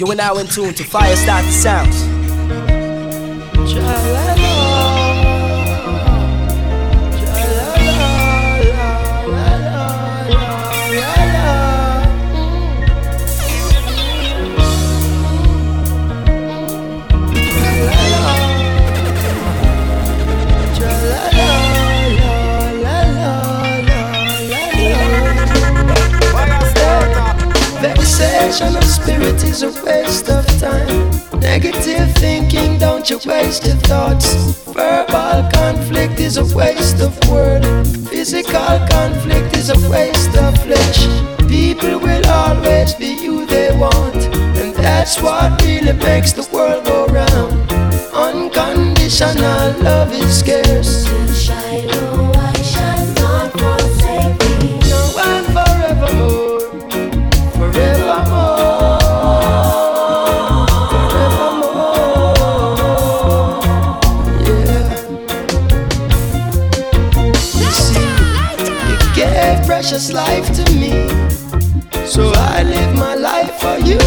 You are now in tune to Fire Starter Sounds. Vexation of spirit is a waste of time. Negative thinking, don't you waste your thoughts. Verbal conflict is a waste of word. Physical conflict is a waste of flesh. People will always be who they want, and that's what really makes the world go round. Unconditional love is scarce. Life to me. So I live my life for you.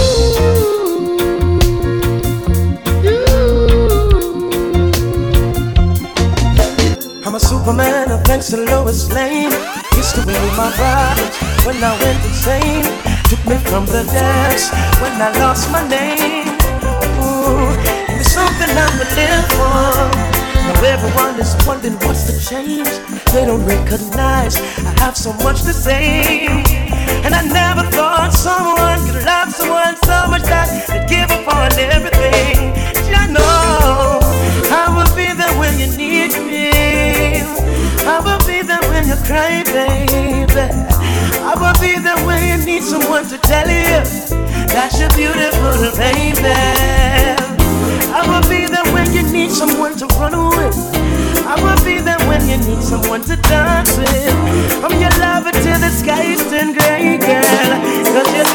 you. I'm a superman of thanks to Lois Lane. Used to be my bride when I went insane. Took me from the depths when I lost my name. Ooh, it's something I would live for. Now everyone is wondering what's the change. They don't recognize I have so much to say. And I never thought someone could love someone so much that they'd give up on everything. I know I will be there when you need me. I will be there when you cry, baby. I will be there when you need someone to tell you that you're beautiful, baby. I will be there when you need someone to run with. I will be there when you need someone to dance with. From your lover till the sky is turn gray, girl. Cause you're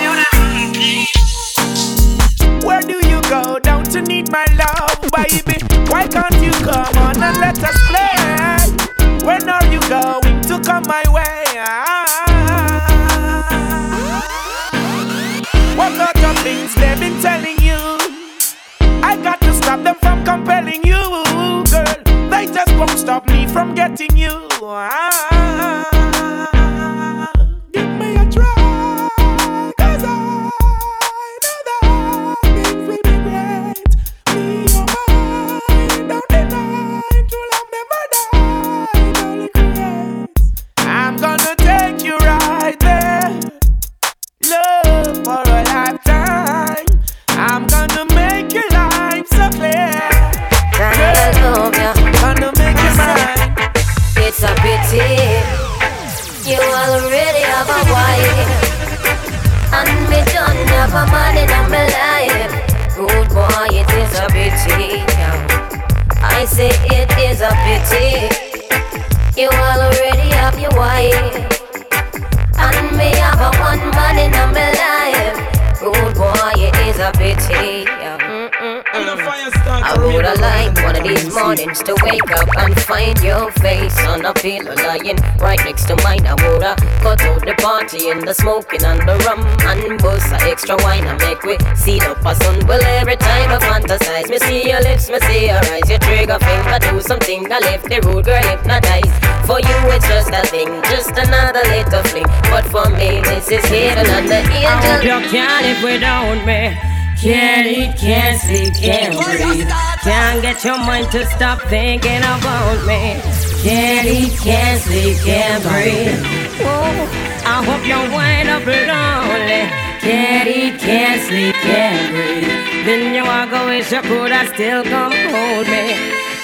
Can't sleep, can't breathe. Can't get your mind to stop thinking about me. Can't eat, can't sleep, can't breathe. Oh, I hope you wind up lonely. Can't eat, can't sleep, can't breathe. Then you walk away, you could I still come hold me.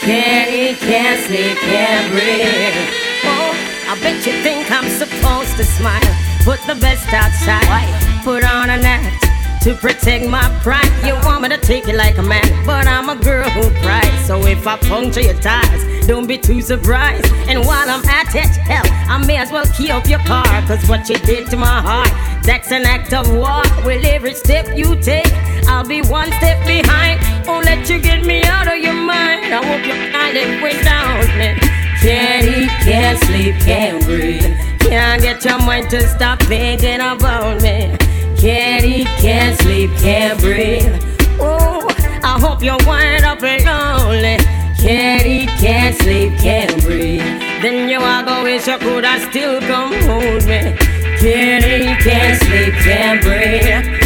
Can't eat, can't sleep, can't breathe. Oh, I bet you think I'm supposed to smile. Put the best outside. Put on an act to protect my pride. You want me to take it like a man, but I'm a girl who cries. So if I puncture your tires, don't be too surprised. And while I'm at it, hell, I may as well key up your car. Cause what you did to my heart, that's an act of war. With every step you take, I'll be one step behind. Won't let you get me out of your mind. I hope you can't live without me. Can't eat, can't sleep, can't breathe. Can't get your mind to stop thinking about me. Can't eat, can't sleep, can't breathe. Oh, I hope you're wind up and lonely. Can't eat, can't sleep, can't breathe. Then you are go wish you could have still come hold me. Can't eat, can't sleep, can't breathe.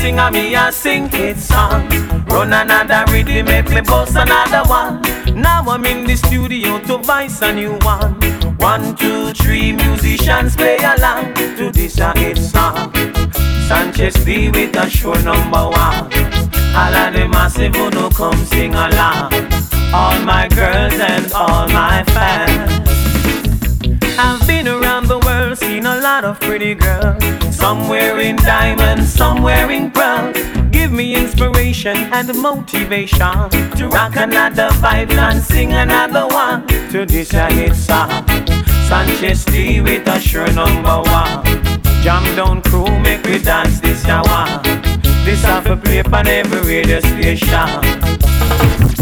Sing, a me a sing it song. Run another rhythm, make me bust another one. Now I'm in the studio to voice a new one. One, two, three musicians play along to this a hit song. Sanchez D with a show number one. All of the massive who no come sing along. All my girls and all my fans. I've been around the world, seen a lot of pretty girls. Some wearing diamonds, some wearing pearls. Give me inspiration and motivation to rock another vibe and sing another one to this a hit song. Sanchez D with a sure number one. Jam down crew, make we dance this one. This have a play on every radio station.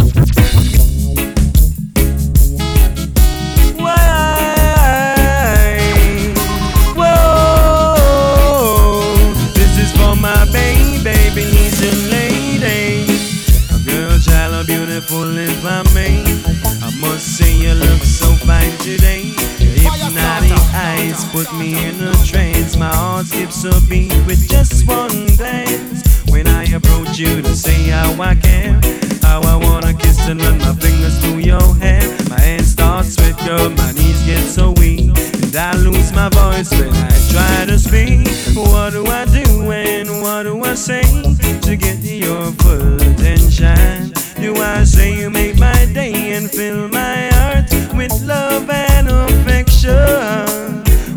Beautiful if I may. I must say you look so fine today. Your hypnotic eyes put me in a trance. My heart skips a beat with just one glance. When I approach you to say how I care, how I wanna kiss and run my fingers through your hair. My hands start sweat, girl, my knees get so weak, and I lose my voice when I try to speak. What do I do and what do I say to get your full attention? Do I say you make my day and fill my heart with love and affection?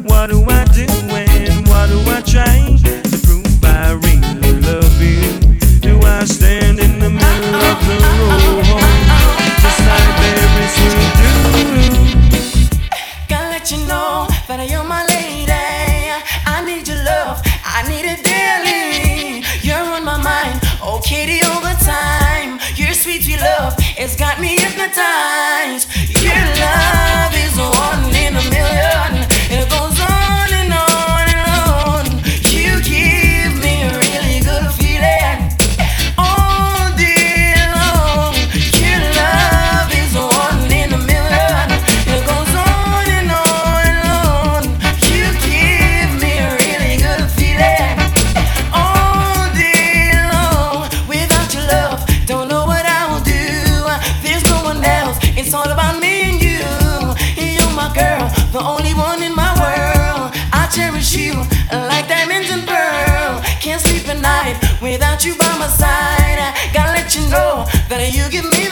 What do I do and what do I try got without you by my side. I Gotta let you know that you give me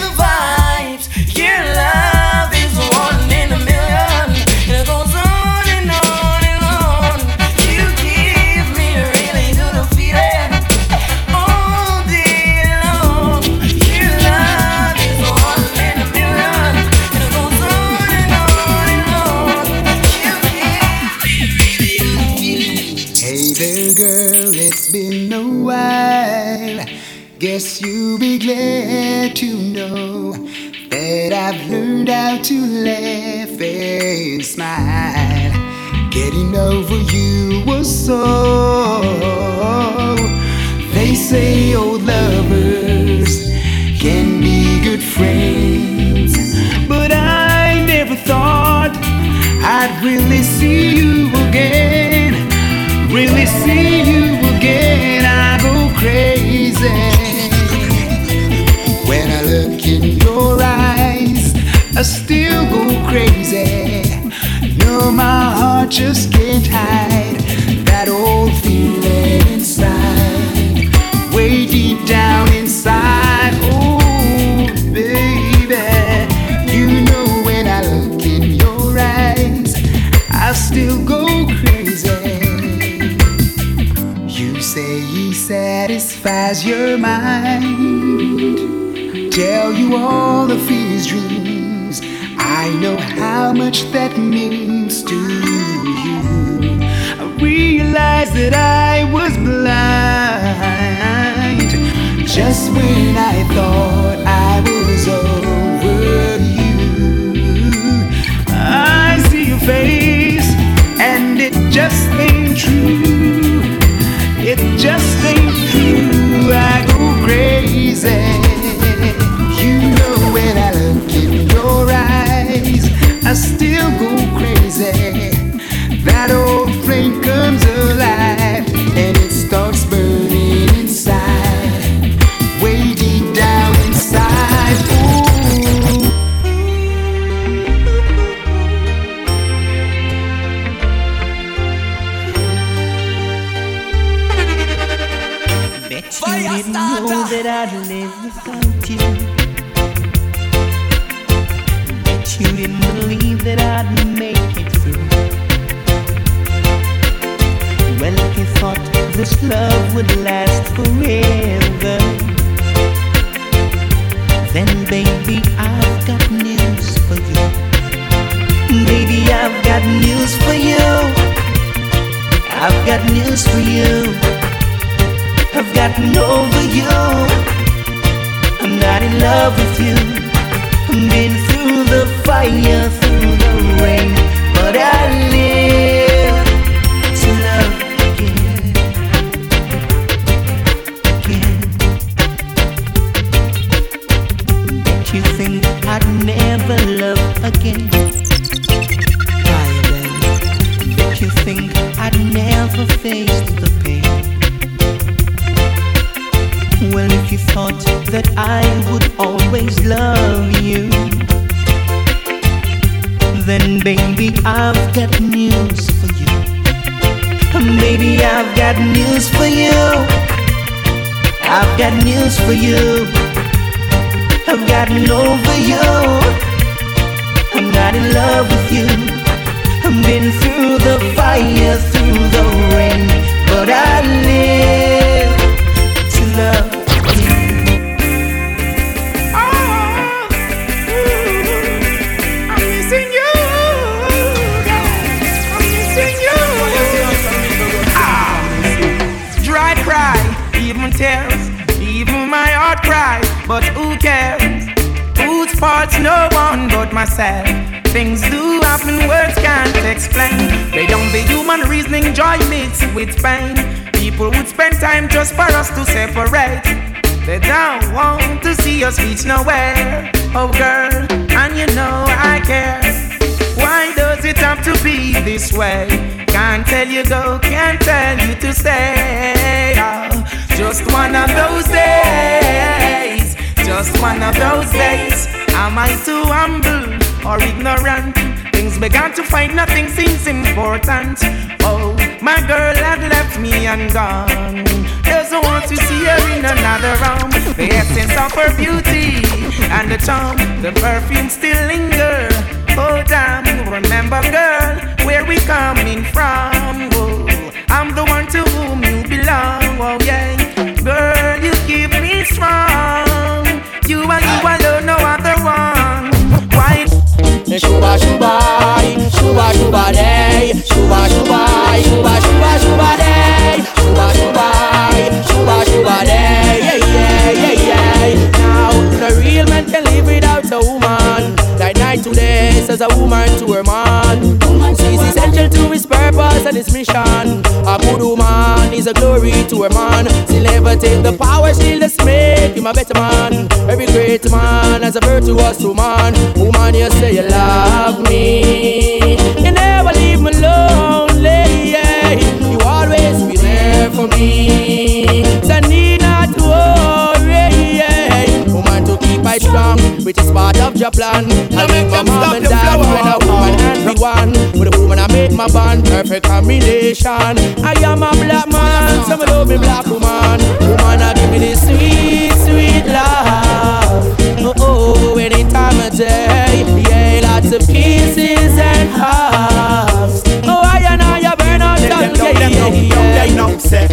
and smile. Getting over you was so. They say old lovers can be good friends, but I never thought I'd really see you again. Really see you again, I go crazy. When I look in your eyes, I still go crazy. Just can't hide that old feeling inside. Way deep down inside, oh baby. You know when I look in your eyes, I still go crazy. You say he satisfies your mind. Tell you all of his dreams. I know how much that means to you. I realized that I was blind. Just when I thought I was over you, I see your face, that I'd live without you. Bet you didn't believe that I'd make it through. Well, if you thought this love would last forever, then baby, I've got news for you. Baby, I've got news for you. I've got news for you. I've gotten over fire, and the charm, the perfume still linger. Oh damn, remember girl, where we coming from? Oh, I'm the one to whom you belong. Oh yeah, girl, you keep me strong. You and you alone, no other one. Why? Shuba shuba, shuba shuba day, shuba shuba, shuba day, says a woman to her man. She's essential to his purpose and his mission. A good woman is a glory to her man. She'll never take the power, she'll just make him a better man. Every great man has a virtuous woman. Woman, you say you love me. You never leave me lonely. Yeah. You always be there for me. So need not to worry. Yeah. Keep I strong, which is part of your plan. I make my mom and dad when a woman and be one. With a woman, I make my bond perfect combination. I am a black man, some love me black woman. Woman, I give me this sweet, sweet love. Oh, oh, any time of day. Yeah, lots of kisses and hugs. Oh, I and I have burn out Them tongue. know, them know, Yeah, them know, say.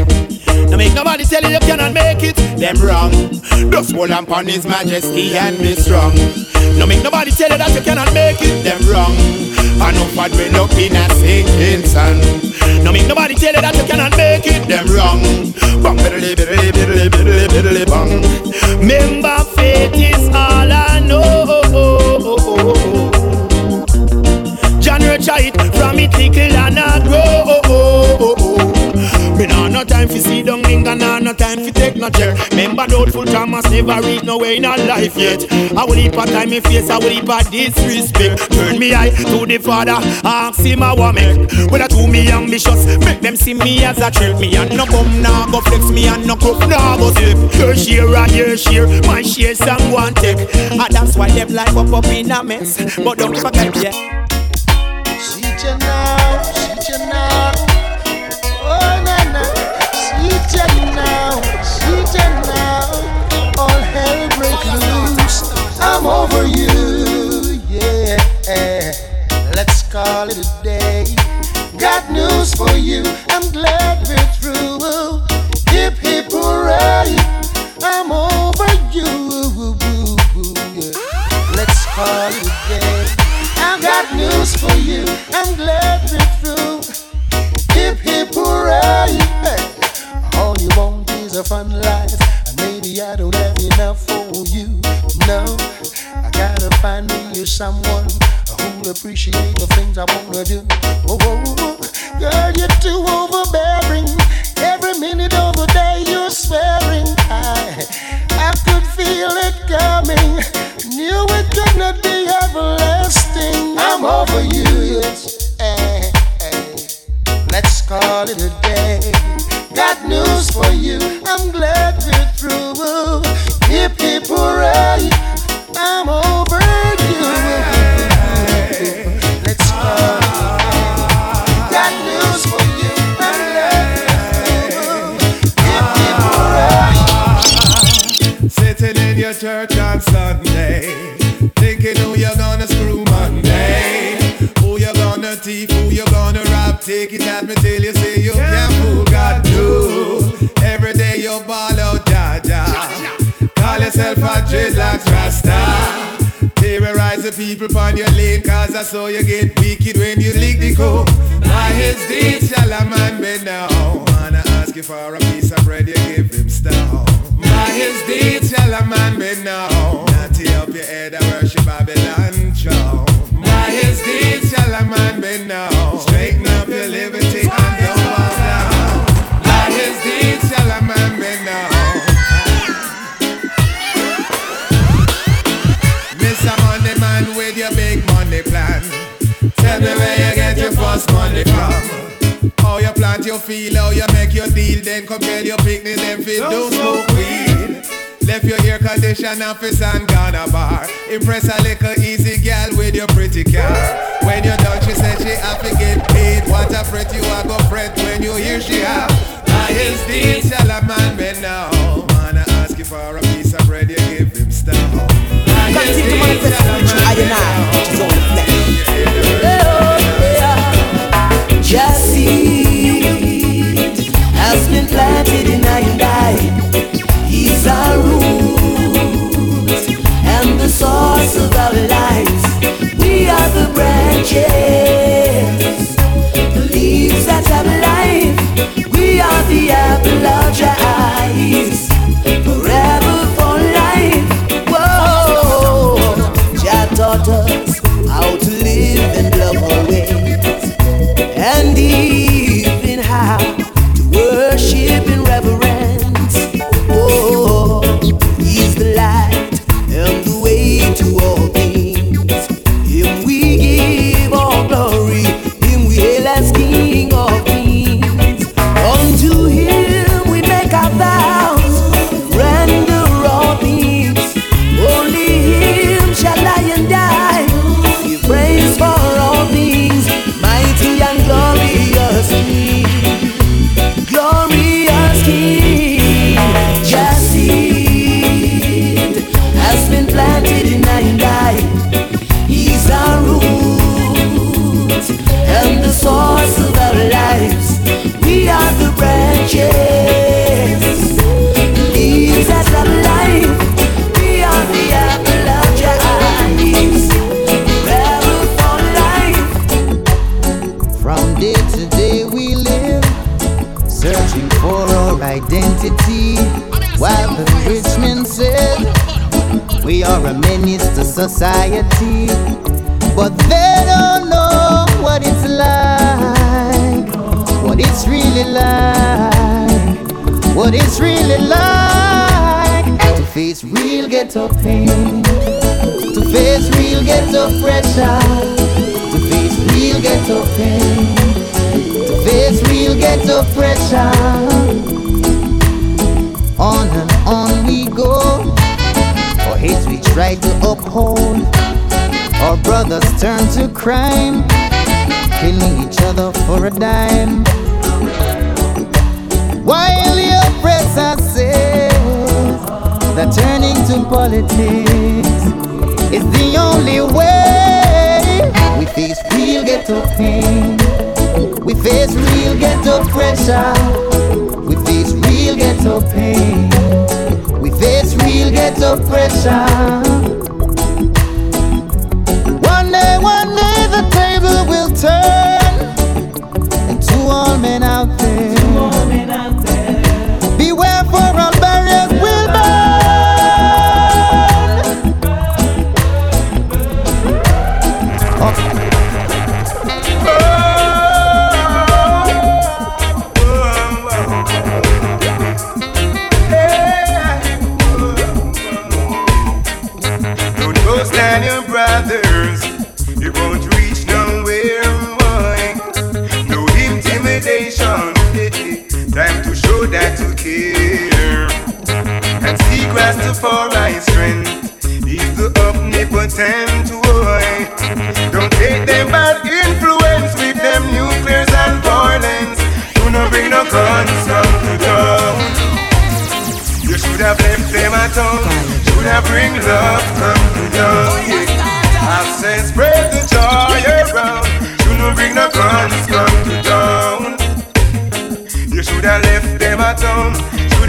No make nobody tell you you cannot make it. Them wrong. Just hold on upon His Majesty and be strong. No make nobody tell you that you cannot make it. Them wrong. I know what we up in a sinking sun. No make nobody tell you that you cannot make it. Them wrong. Bang, biddly, biddly, biddly, biddly, biddly, bang. Remember, faith is all I know. John it from it little and I grow. No time fi see down linger, nah no time fi take no chair. Remember doubtful Thomas never reach nowhere in our life yet. I will heap a time me face, I will heap a disrespect. Turn me eye to the father, ask him a woman. When I to me ambitious, make them see me as a trick. Me and no come now, go flex me and no cuff now go slip. Your share and your share, my share some one take. And that's why them life up up in a mess. But don't forget yeah. You now, you now. For you. I'm glad we're through. Hip hip hooray! I'm over you. Let's call it a day. I got news for you. I'm glad we're through. Hip hip hooray! Hey. You want is a fun life, and maybe I don't have enough for you. No, I gotta find me someone who'll appreciate the things I wanna do. Oh, oh, oh, oh. girl, you're too overbearing. Every minute of the day you're swearing. I, I could feel it coming. Knew it could not be everlasting. I'm over you. Yes. Hey, hey. Let's call it a day. Got news for you. I'm glad we're through. Hip hip hooray! I'm over you. Let's day. Got news for you. Hip hip hooray! Sitting in your church on Sunday, thinking who you're gonna screw Monday, who you're gonna thief, who you're gonna. Take it at me till you say you can't fool God. Do every day you ball out, Jaja. Call yourself a dreadlocks Rasta. Terrorize the people on your lane, cause I saw you get wicked when you lick the coke. By his deeds shall a man be known. Wanna ask you for a piece of bread, you give him stone. By his deeds shall a man be known. Natty up your head and worship Babylon show. By his deeds shall a man be known. Straighten up your liberty and don't bow down. By his deeds shall a man be known. Mr. Money Man with your big money plan. Tell me where you get your first money from. How you plant your field, how you make your deal, then tell your picnic, them feel don't smoke. Left your air condition office and gone a bar. Impress a little easy gal with your pretty car. When you're done, she said she have to get paid. What a fret you are go fret when you hear she have. His deeds shall a man be now. Wanna ask you for a piece of bread, you give him stone. By his Continue to manifest shall a man I be now. Branches, the leaves that have life. We are the apple of your eyes, Are a menace to society, but they don't know what it's like, what it's really like, what it's really like to face real ghetto pain, to face real ghetto pressure, to face real ghetto pain, to face real ghetto pressure. On and on we go. Hate we try to uphold. Our brothers turn to crime, killing each other for a dime. While the oppressor says that turning to politics is the only way. We face real ghetto pain. We face real ghetto pressure. We face real ghetto pain. We face real ghetto pressure. One day, one day the table will turn, and to all men out there,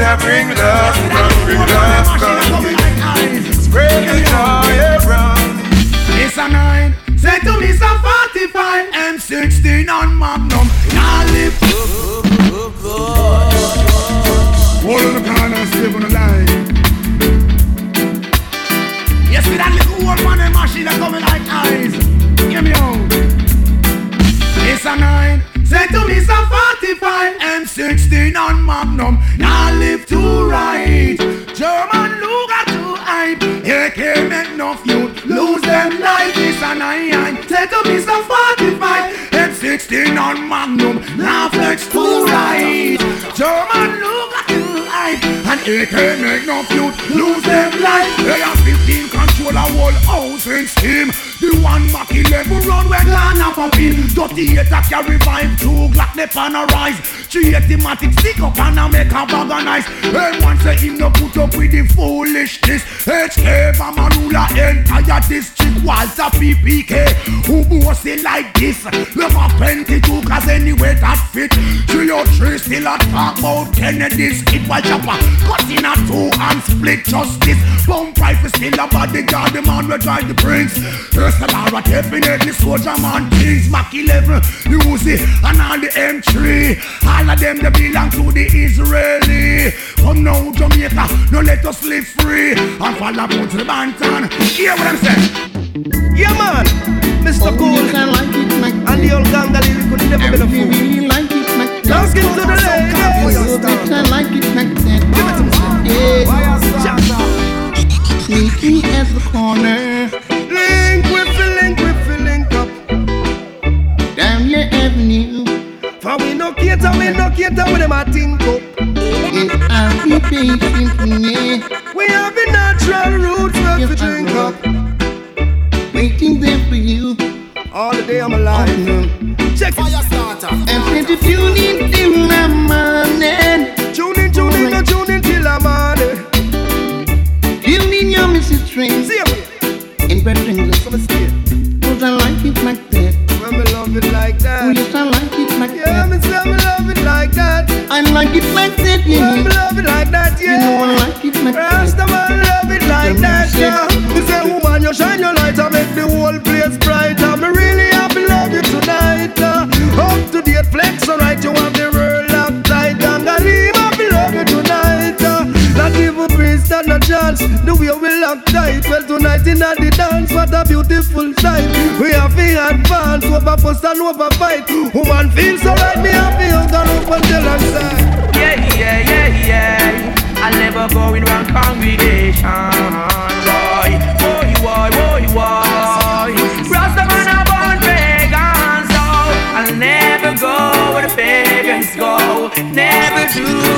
should bring love, come bring love, come Spread the joy around It's a nine, say to me some 45 M16 on Magnum, now live All of the corners live on the line You see that little old man and machine that coming like eyes Give me out It's a nine Say to me some 45 M16 on Magnum. Now live to right German Luger to hype. AK make no youth. Lose them life It's I, iron. Say to me some 45 M16 on Magnum. Now flex to right German Luger to hype. And AK make no youth. Lose them life They are 15 control a whole house in steam the one Mac 11 run where Ghana pumping Dirty attack carry vibe Two Glock they pan a rise. Three automatic stick up and a make a bag of nice And one say him no put up with the foolishness. HK Bama ruler entire district Walther PPK Who boss it like this? Love a 22 cause anyway that fit. Three or three still a talk about Kennedy's Kid while chopper Cut in a two and split justice. Bump rifle still a bodyguard The man will drive the prince First of all, definitely soldier man things Mac 11, Uzi and all the M3 All of them they belong to the Israeli Come now Jamaica, no let us live free And follow up to the Banton Hear what I'm saying? Yeah man, Mr. Oh, Cool yes, I like it, Mac. And the old gang that he could never be a fool really like it, Mac. Let's get to the ladies I like it, Mac. Give it to me Yeah. At the corner Link with the link with the link up down your avenue. For we no cater, we no cater with them a think up Yes, I'll be patient, yeah. We have the natural roots where Yes, to drink up Waiting there for you. All the day I'm mm-hmm. alive Check Fire starter And plenty tuning in the morning. Red English. Come and stay Cause I like it like that. When me love it like that. Oh, yes, I like it like Yeah, that. me say me love it like that I like it like that, yeah. me love it like that, You know I like it like that. Rastaman love it like that, music. yeah Me say woman you shine your light and make the whole place brighter Me really happy love you tonight, uh. Up to date flex so right you chance The way we lock tight. Well, tonight in the dance, what a beautiful sight. We have to advance over fuss and over fight. Woman feels so right, me to hug her up until I'm. Yeah, yeah, yeah, yeah. I'll never go in wrong congregation.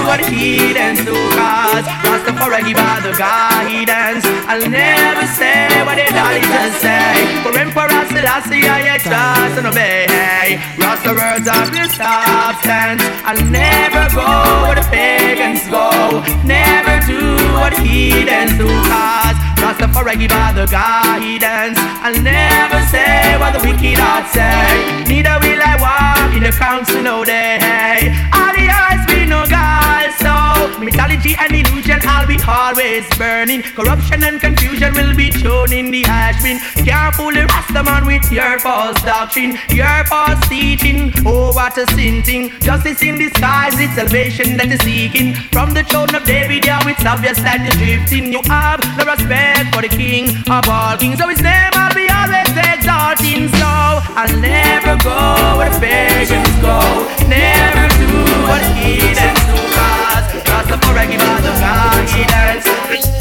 What the heathens do, cause Rastafari give all the guidance. I'll never say what the doctors say. For Emperor Selassie, I trust and obey. Rasta words are the substance. I'll never go where the pagans go. Never do what the heathens do, cause Rastafari give all the guidance. I'll never say what the wicked heart say. Neither will I walk in the council no day. All the eyes be no God, mythology and illusion I'll be always burning. Corruption and confusion will be thrown in the ash bin. Can't the Rastaman with your false doctrine, your false teaching. Oh, what a sin thing. Justice in disguise, it's salvation that is seeking. From the throne of David, yeah, it's obvious that you're drifting. You have no respect for the king of all kings. So his name I'll be always exalting. So I'll never go where pagans go. Never do what heathens do. Cause Rastafari give all the guidance.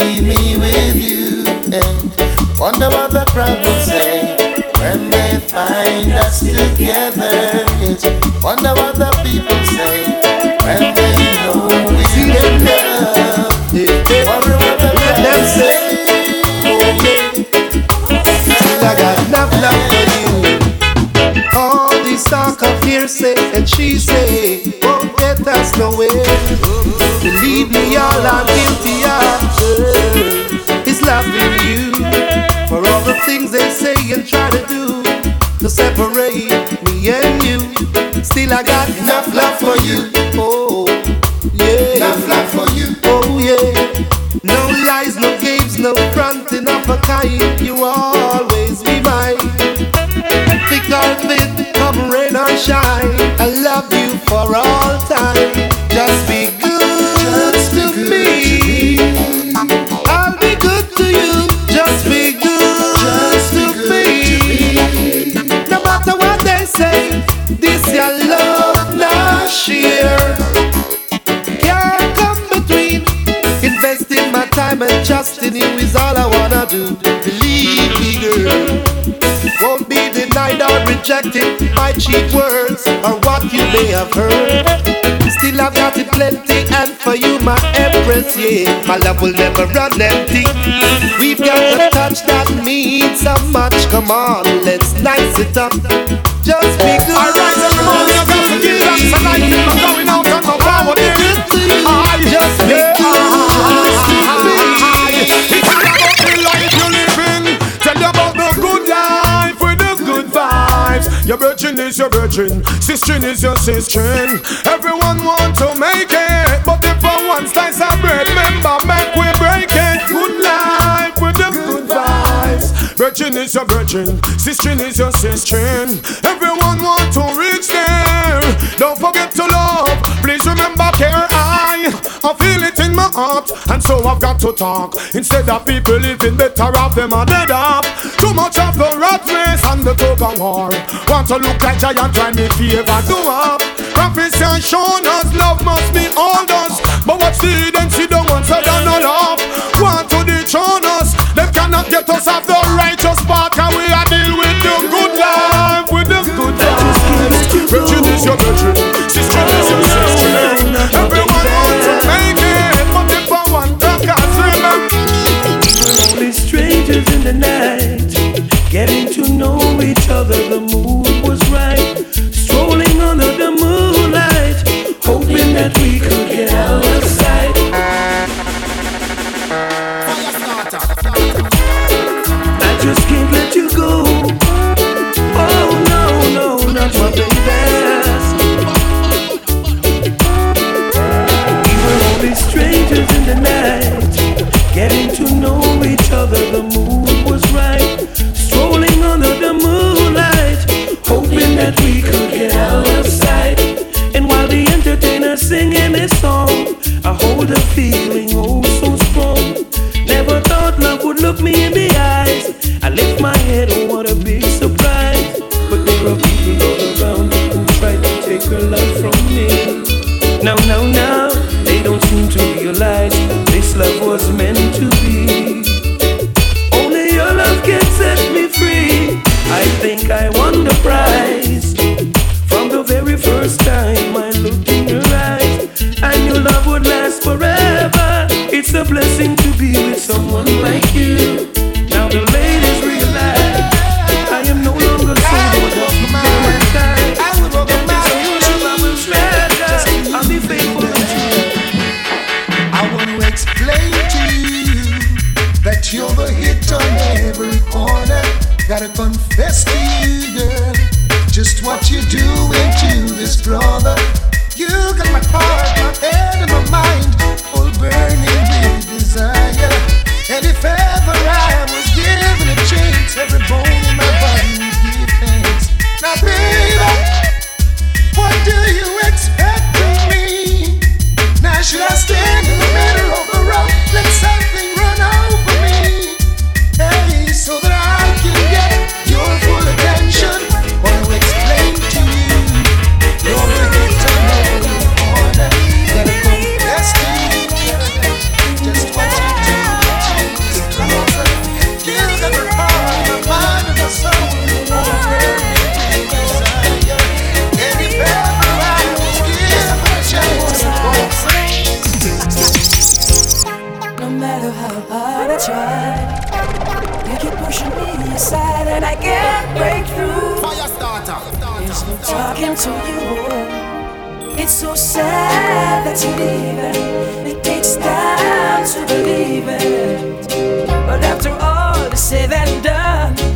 See me with you, and wonder what the crowd will say separate me and you. Still I got enough love for you. Cheap words or what you may have heard. Still, I've got it plenty, and for you, my empress, yeah, my love will never run empty. We've got a touch that means so much. Come on, let's nice it up. Your sister is your sister. Everyone want to make it, but if for one slice of bread, remember make we break it. Good life with the good vibes. Virgin is your virgin, sister is your sister. And so I've got to talk. Instead of people living better off, them are dead off. Too much of the rat race and the of war. Want to look like giant, try me favor, do up. Prophecy has shown us love must be all us. But what's the evidence? You don't want to done no love. Want to dethrone us. They cannot get us off the righteous path. And we are deal with the good life, with the good life. Virgin is your virgin, sister is your night, getting to know each other. The mood was right, strolling under the moonlight, hoping that we could Gotta you, girl, just what you're doing to this brother. You got my heart, my head, and my mind all burning with desire. And if ever I was given a chance, every bone in my body would give thanks. Now, baby, what do you expect from me? Now should I stand in the middle of the road? Let something run over me. Hey, so that I talking to you. It's so sad that you're leaving. It takes time to believe it. But after all is said and done,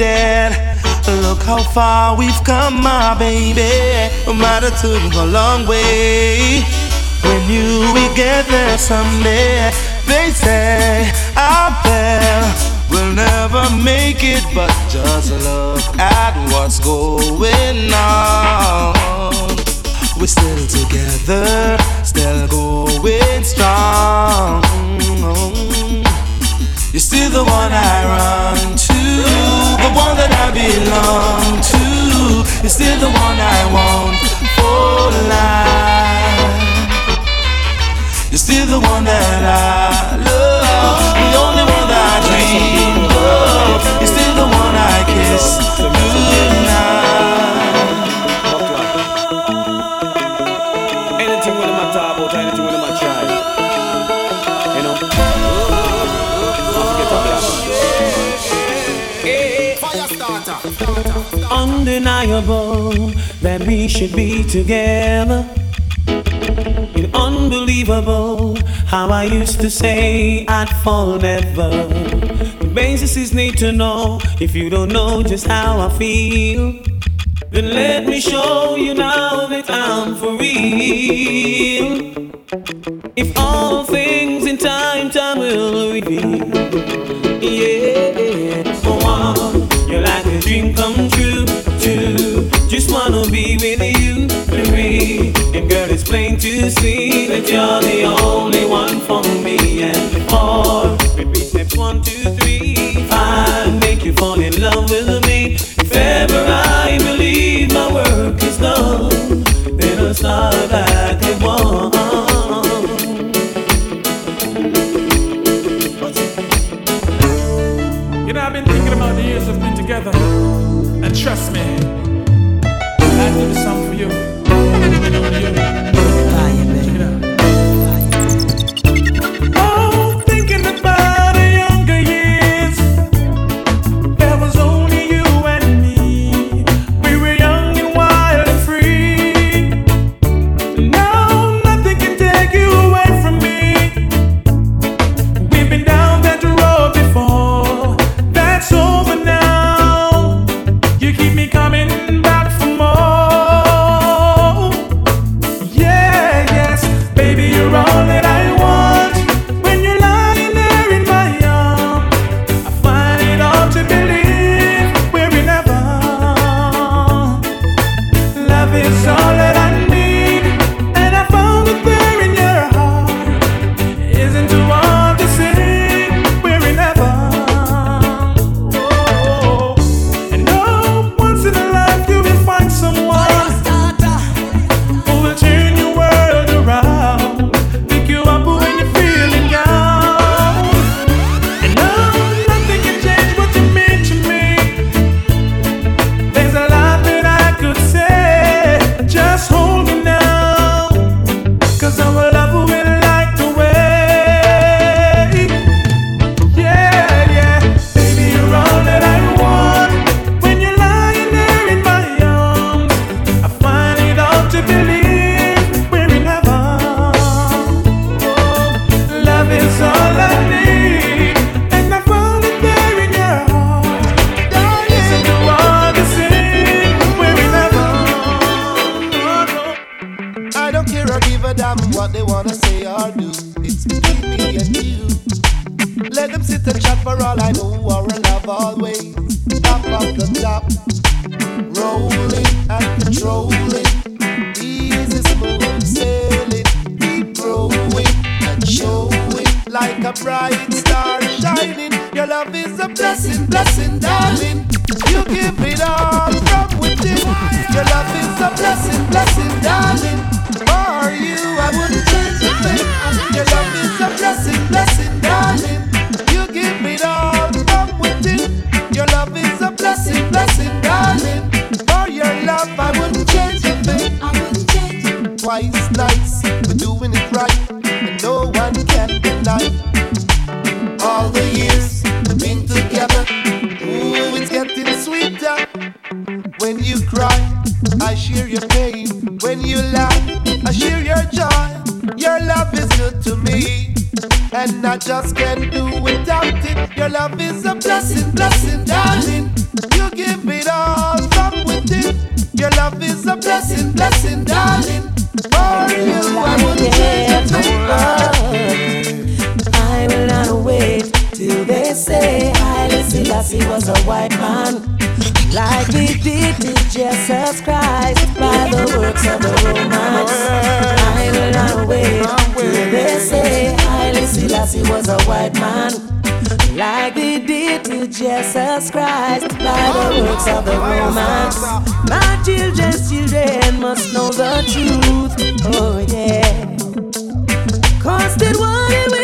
it. Look how far we've come, my baby. Might have took a long way. When you we get there someday, they say out there we'll never make it, but just look at what's going on. We're still together, still going strong. You're still the one I run to, the one that I belong to. You're still the one I want for life. You're still the one that I love, the only one that I dream Undeniable that we should be together. It's unbelievable how I used to say I'd fall never. The basis is need to know if you don't know just how I feel. Then let me show you now that I'm for real. If all things in time, time will reveal. Plain to see that you're the only one for me. And four, repeat steps one, two, three, five, make you fall in love with me. If ever I believe bright star shining. Your love is a blessing, blessing, darling. You give it all from within. Your love is a blessing, blessing, darling. For you, I wouldn't change a thing. Your love is a blessing, blessing, darling. You give it all from within. Your love is a blessing, blessing, darling. For your love, I wouldn't change a thing. I wouldn't change twice like. share your pain. When you laugh, I share your joy. Your love is good to me. And I just can't do without it. Your love is a blessing, blessing, darling. You give it all, come with it. Your love is a blessing, blessing, darling. For you, I would change my I will not wait till they say Haile Selassie was a white man redeemed in Jesus Christ by the works of the Romans. I will not wait. They say Haile Selassie was a white man. Like they did to Jesus Christ by the works of the Romans. My children's children must know the truth. Oh, yeah. Cause they wanted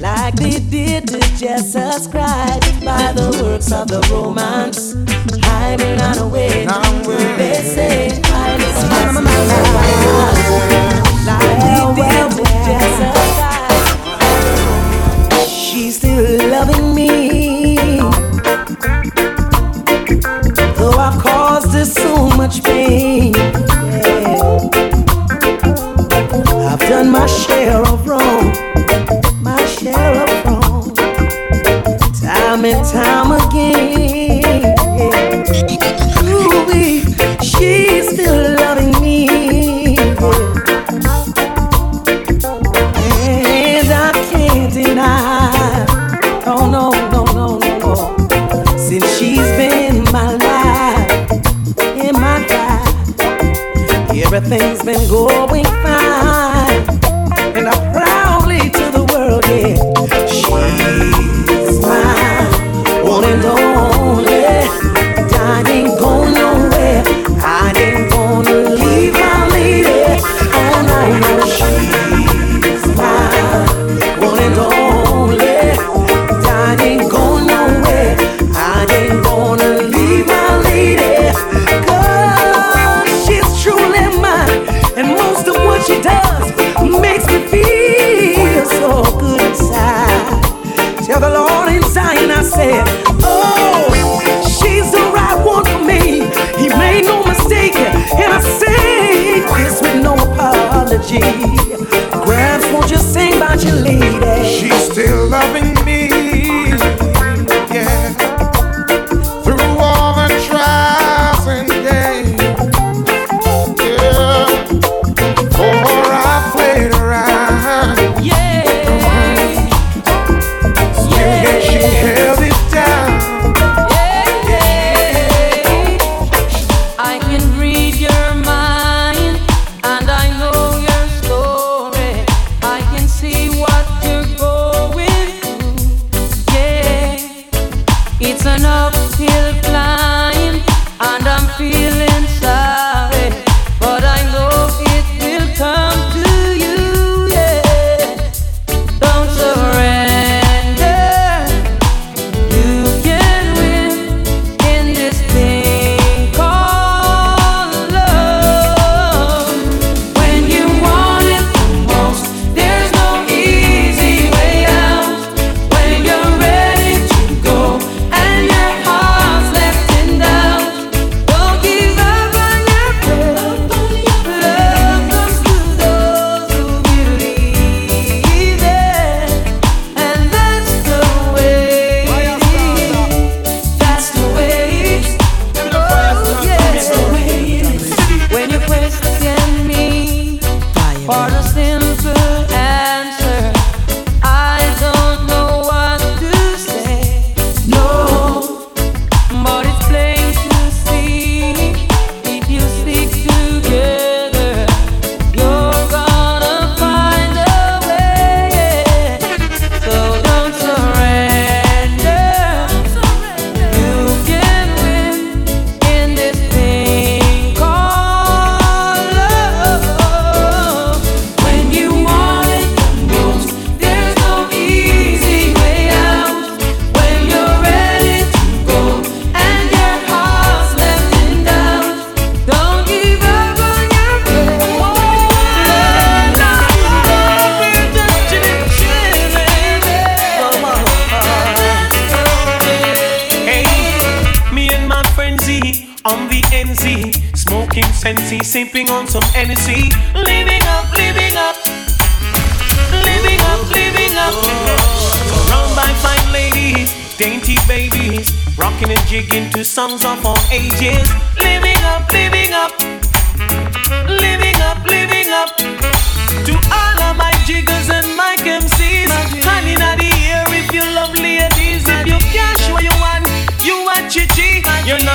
like they did to Jesus Christ by the works of the Romans. I will not away.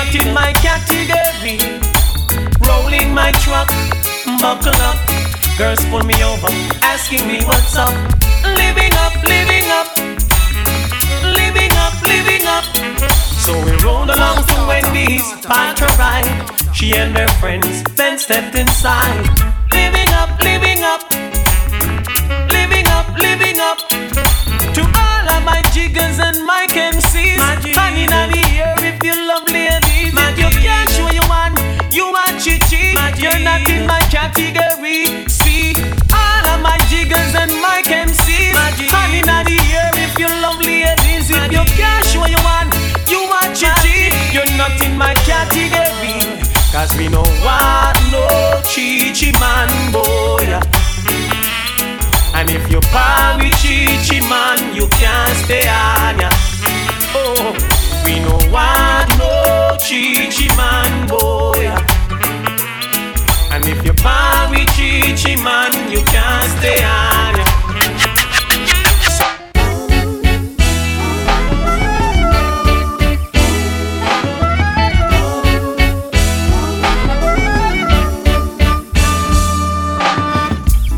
Not in my category rolling my truck, buckle up. Girls pull me over, asking me what's up. Living up, living up, living up, living up. So we rolled along to Wendy's, parked her ride. She and her friends then stepped inside. Living up, living up, living up, living up. To all of my jiggers and my MCs, hanging category. See, all of my jiggers and my MCs. Honey, not the air if you love ladies. If you cash what you want, you are chichi. You're not in my category. Cause we know what no chichi man boy. And if you par with chichi man, you can't stay on ya. Oh, we know what no chichi man boy. If you buy with Chichi man, you can't stay on.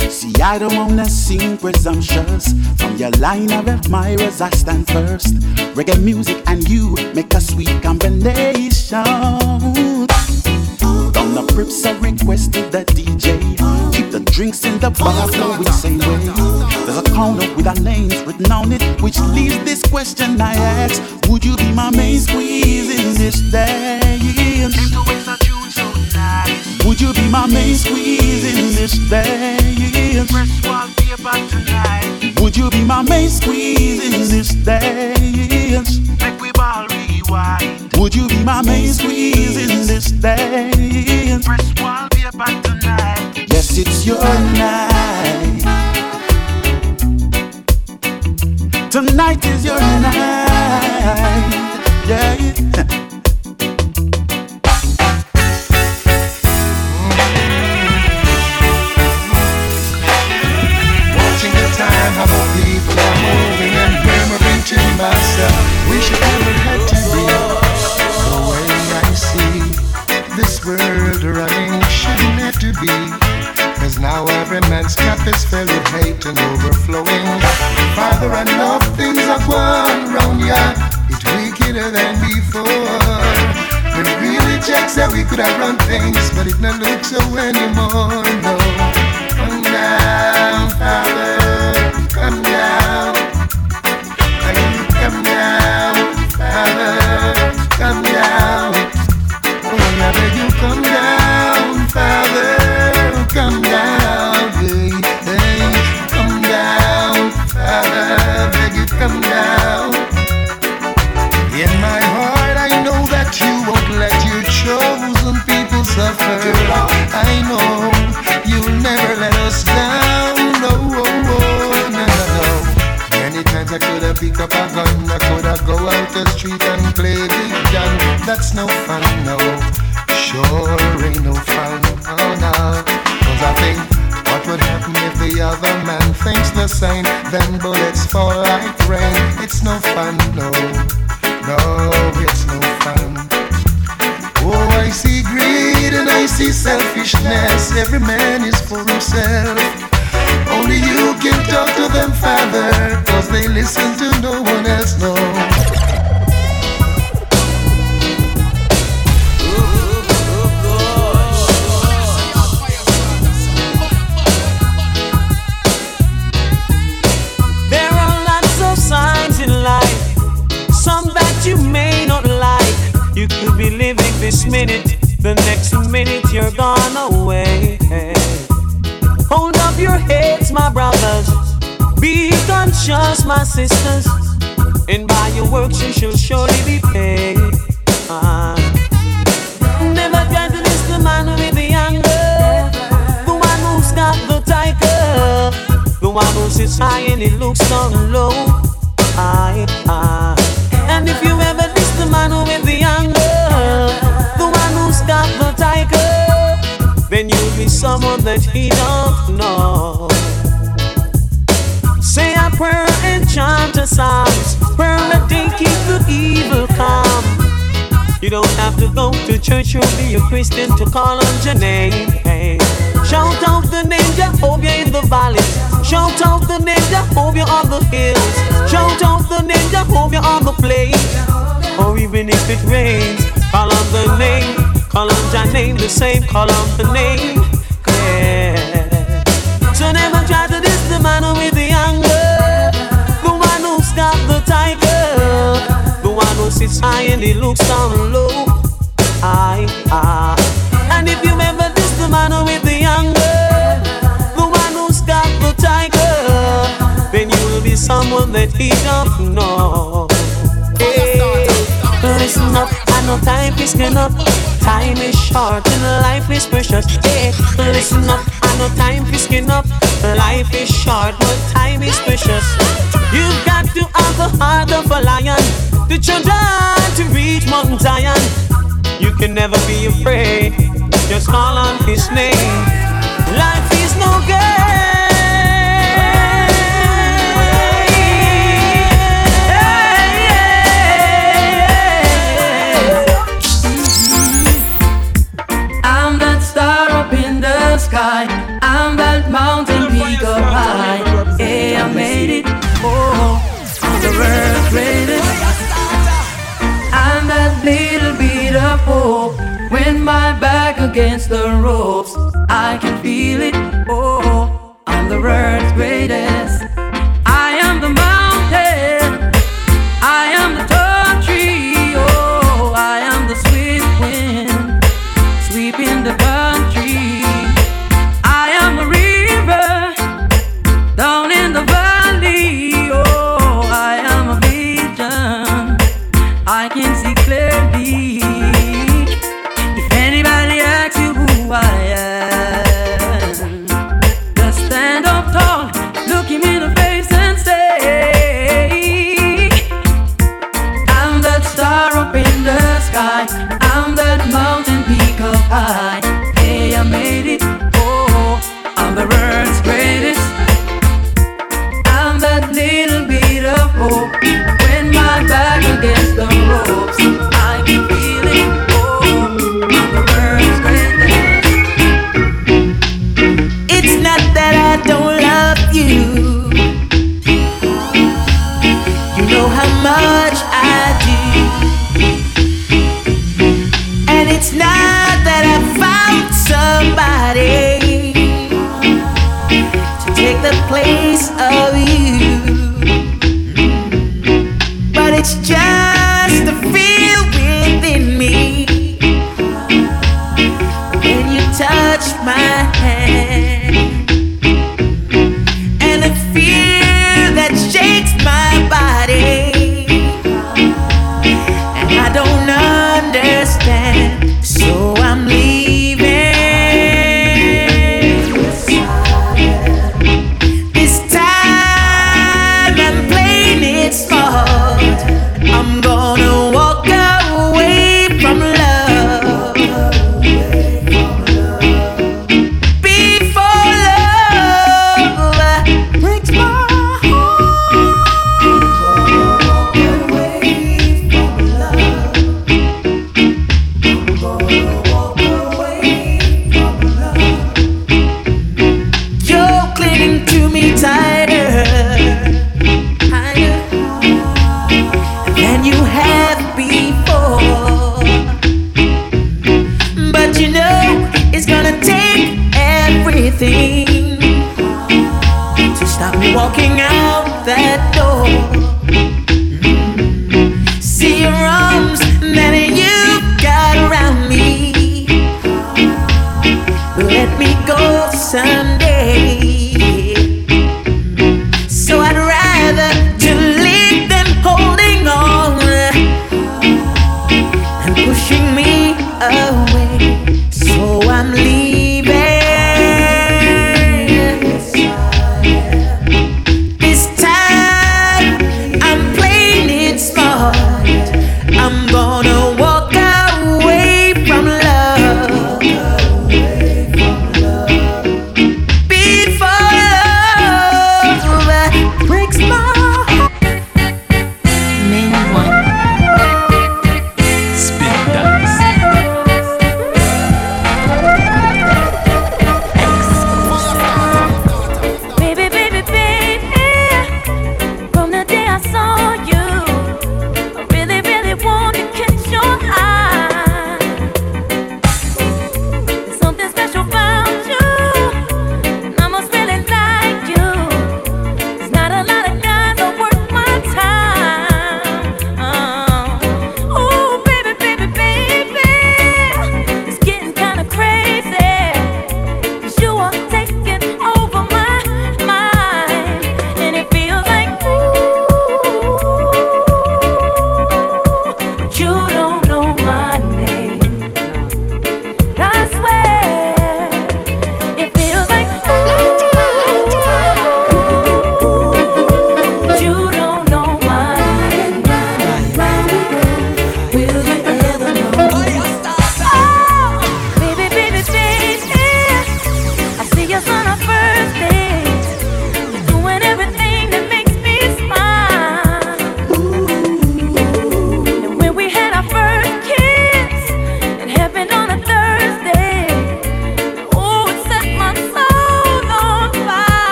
It See, I don't wanna seem presumptuous. From your line of admirers, I stand first. Reggae music and you make a sweet combination. On the prips, I requested the DJ. Keep the drinks in the bar flowing same way. There's a corner with our names written on it, which leaves this question I ask: Would you be my main squeeze in this dance? Would you be my main squeeze in this dance? Would you be my main squeeze in this dance? Make we ball rewind. Would you be my main squeeze in this dance? Press wallpaper tonight. Yes, it's your night. Tonight is your night. Yeah. Is filled with hate and overflowing. Father, I know things are going wrong, yeah. It's wickeder than before. When really checks that we could have run things, but it not look so anymore, no. That's no fun, no. Sure ain't no fun, oh no. Cause I think what would happen if the other man thinks the same? then bullets fall like rain. It's no fun, no, no, it's no fun. Oh, I see greed and I see selfishness. Every man is for himself. Only you can talk to them, Father, cause they listen to no one else, no. Conscious, my sisters. And by your works you shall surely be paid. Ah. Never miss the man with the anger. The one who's got the tiger. The one who sits high and he looks down low. Aye, aye. And if you ever miss the man with the anger, the one who's got the tiger, then you'll be someone that he don't know. Chant a psalms. Prayer that they keep the evil calm. You don't have to go to church or be a Christian to call on your name. Hey. Shout out the name Jehovah in the valleys. Shout out the name Jehovah on the hills. Shout out the name Jehovah on the plains. Or even if it rains, call on the name. Call on your name the same. Call on the name. Yeah. So never try to diss the man with the anger. Sits high and he looks down low. Aye, aye. And if you ever diss the man with the anger, the one who's got the tiger, then you'll be someone that he don't know. Hey, listen up, I know time is getting up. Time is short and life is precious. Hey, listen up, I know time is getting up. Life is short, but time is precious. You've got the heart of a lion, the children to reach Mount Zion. You can never be afraid. Just call on His name. Life is no I'm that star up in the sky. The ropes, I can feel it.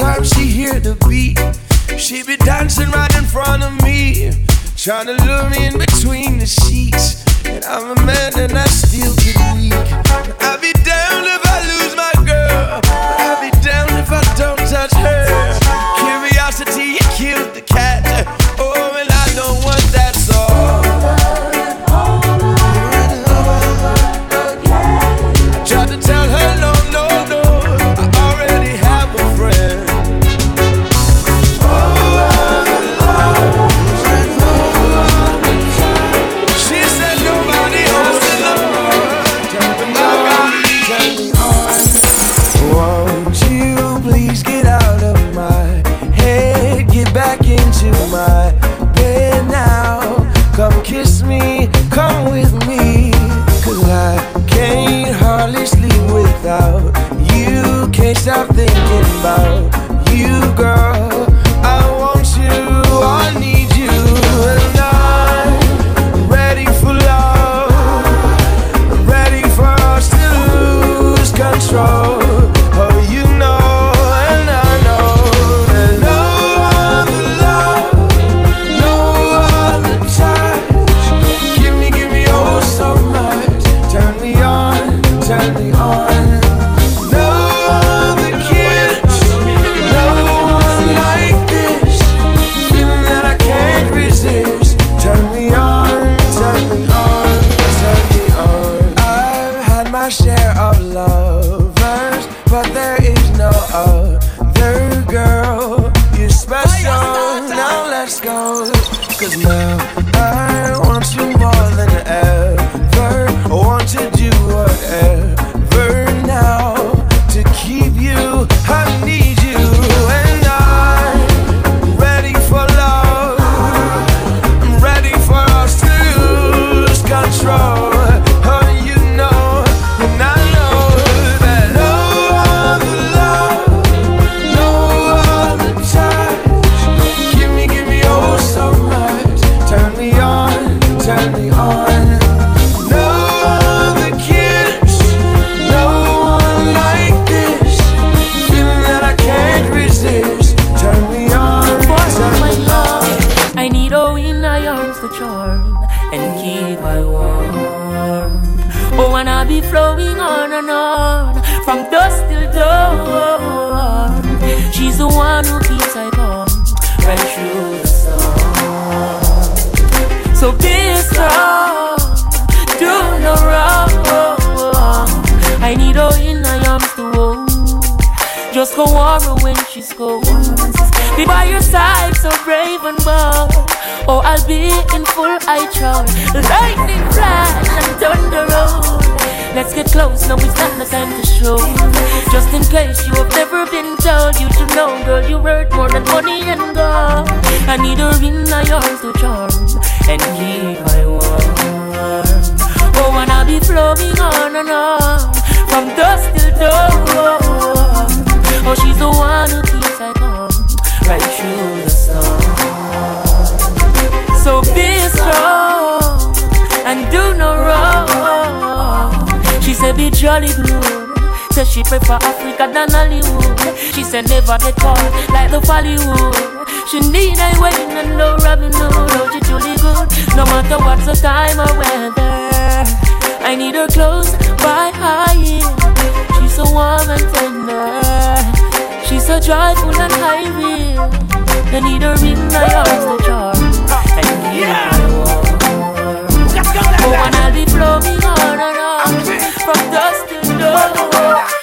time she hear the beat, she be dancing right in front of me, trying to lure me in between the sheets. And I'm a man and I still get weak. I'll be down if I lose my girl. I'll be down if I don't touch her. Curiosity killed the never get cold like the Hollywood. She need a wedding and no rubbing, no, no, she truly good. No matter what's the time or weather, I need her close by high. She's so warm and tender. She's so joyful and high real. I need her in my arms to jar. And give yeah. Oh, and I'll be flowing on and on from dusk till dawn.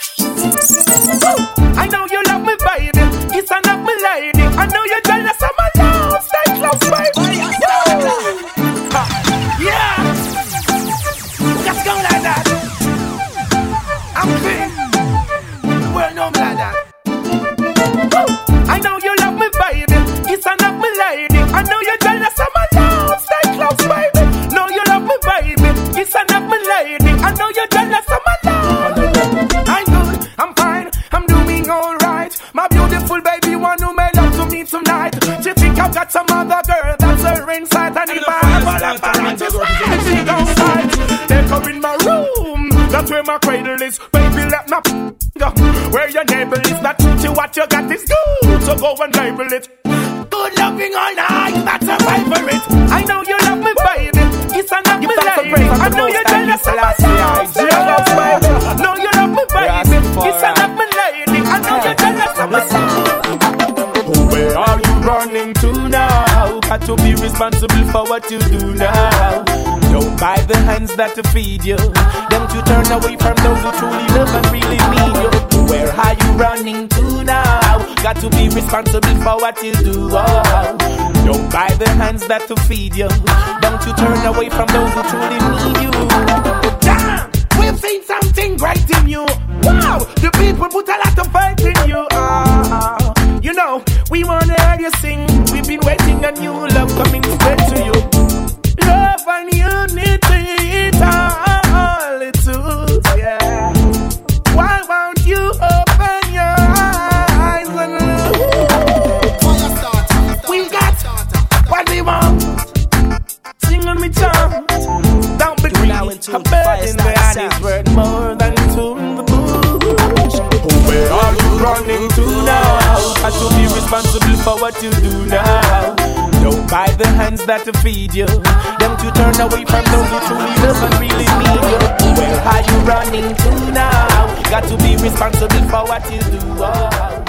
got to feed you. Don't you turn away from those who truly love and really mean you. Where are you running to now? Got to be responsible for what you do. Oh, don't buy the hands that to feed you. Don't you turn away from those who truly need you. Damn, we've seen something great in you. Wow, the people put a lot of that to feed you. Them to turn away from those who truly love and really need you. Where are you running to now? Got to be responsible for what you do. Oh.